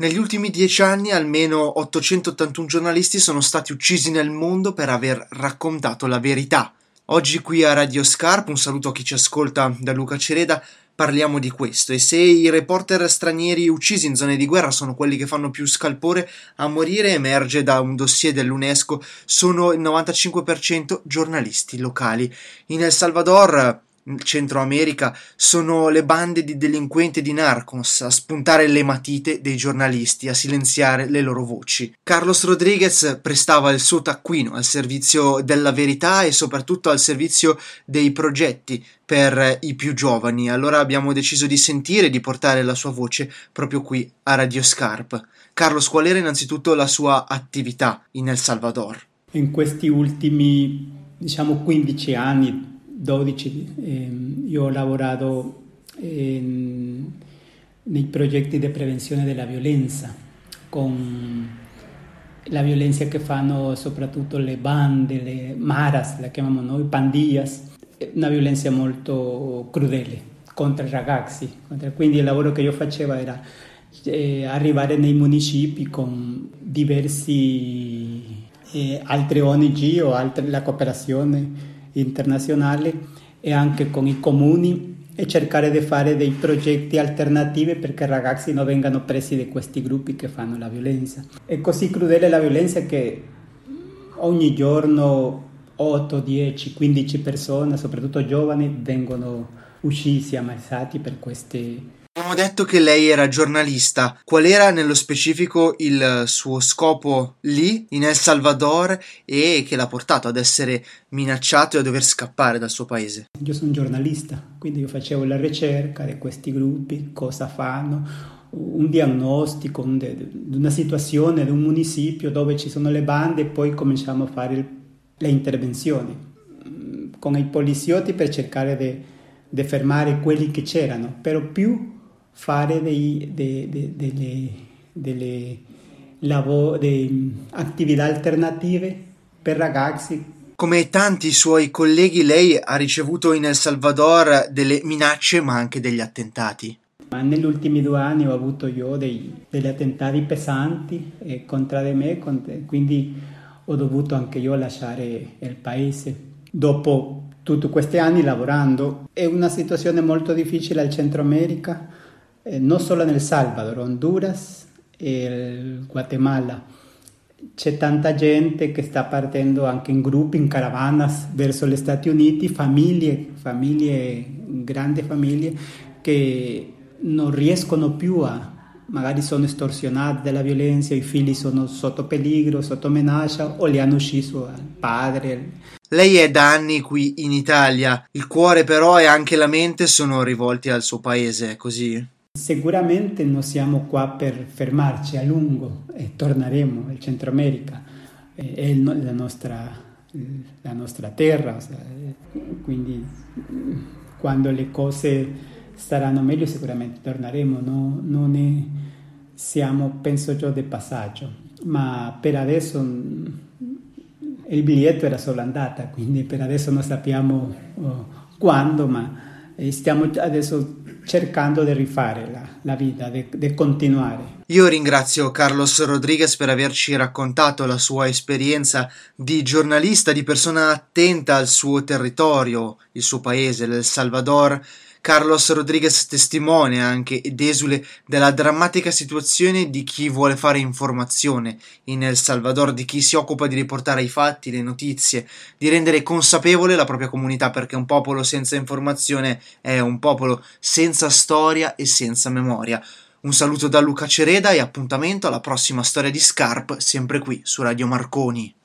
Negli ultimi dieci anni almeno 881 giornalisti sono stati uccisi nel mondo per aver raccontato la verità. Oggi qui a Radio Scarp, un saluto a chi ci ascolta da Luca Cereda, parliamo di questo e se i reporter stranieri uccisi in zone di guerra sono quelli che fanno più scalpore a morire emerge da un dossier dell'UNESCO sono il 95% giornalisti locali. In El Salvador Centro America sono le bande di delinquenti di narcos a spuntare le matite dei giornalisti, a silenziare le loro voci. Carlos Rodriguez prestava il suo taccuino al servizio della verità e soprattutto al servizio dei progetti per i più giovani. Allora abbiamo deciso di sentire e di portare la sua voce proprio qui a Radio Scarp. Carlos, qual era innanzitutto la sua attività in El Salvador? In questi ultimi, diciamo, 15 anni 12 eh, io ho lavorato in, nei progetti di prevenzione della violenza, con la violenza che fanno soprattutto le bande, le maras, la chiamiamo noi, pandillas, una violenza molto crudele contro i ragazzi. Quindi il lavoro che io facevo era eh, arrivare nei municipi con diversi eh, altre ONG o altre, la cooperazione internazionale e anche con i comuni e cercare di fare dei progetti alternativi perché i ragazzi non vengano presi da questi gruppi che fanno la violenza. È così crudele la violenza che ogni giorno 8, 10, 15 persone, soprattutto giovani, vengono uccisi, ammazzati per queste Abbiamo detto che lei era giornalista. Qual era nello specifico il suo scopo lì, in El Salvador, e che l'ha portato ad essere minacciato e a dover scappare dal suo paese? Io sono giornalista, quindi io facevo la ricerca di questi gruppi, cosa fanno, un diagnostico di una situazione, di un municipio dove ci sono le bande e poi cominciamo a fare le intervenzioni mm, con i poliziotti per cercare di fermare quelli che c'erano, però più fare dei, dei, dei, delle, delle lavoro, attività alternative per ragazzi. Come tanti suoi colleghi, lei ha ricevuto in El Salvador delle minacce ma anche degli attentati. Ma negli ultimi due anni ho avuto io dei, degli attentati pesanti eh, contro di me, quindi ho dovuto anche io lasciare il paese. Dopo tutti questi anni lavorando, è una situazione molto difficile al Centro America eh, non solo nel Salvador, Honduras e Guatemala. C'è tanta gente che sta partendo anche in gruppi, in caravanas verso gli Stati Uniti, famiglie, famiglie, grandi famiglie che non riescono più a, magari sono estorsionati dalla violenza, i figli sono sotto pericolo, sotto minaccia o li hanno ucciso al padre. Lei è da anni qui in Italia, il cuore però e anche la mente sono rivolti al suo paese, così? Sicuramente non siamo qua per fermarci a lungo e torneremo al Centro America, è la nostra, la nostra terra, quindi quando le cose saranno meglio sicuramente torneremo, no? non è, siamo penso io di passaggio, ma per adesso il biglietto era solo andata, quindi per adesso non sappiamo oh, quando, ma stiamo adesso cercando di rifare la, la vita, di continuare. Io ringrazio Carlos Rodriguez per averci raccontato la sua esperienza di giornalista, di persona attenta al suo territorio, il suo paese, l'El Salvador Carlos Rodriguez testimone anche ed esule della drammatica situazione di chi vuole fare informazione in El Salvador, di chi si occupa di riportare i fatti, le notizie, di rendere consapevole la propria comunità, perché un popolo senza informazione è un popolo senza storia e senza memoria. Un saluto da Luca Cereda e appuntamento alla prossima storia di Scarp, sempre qui su Radio Marconi.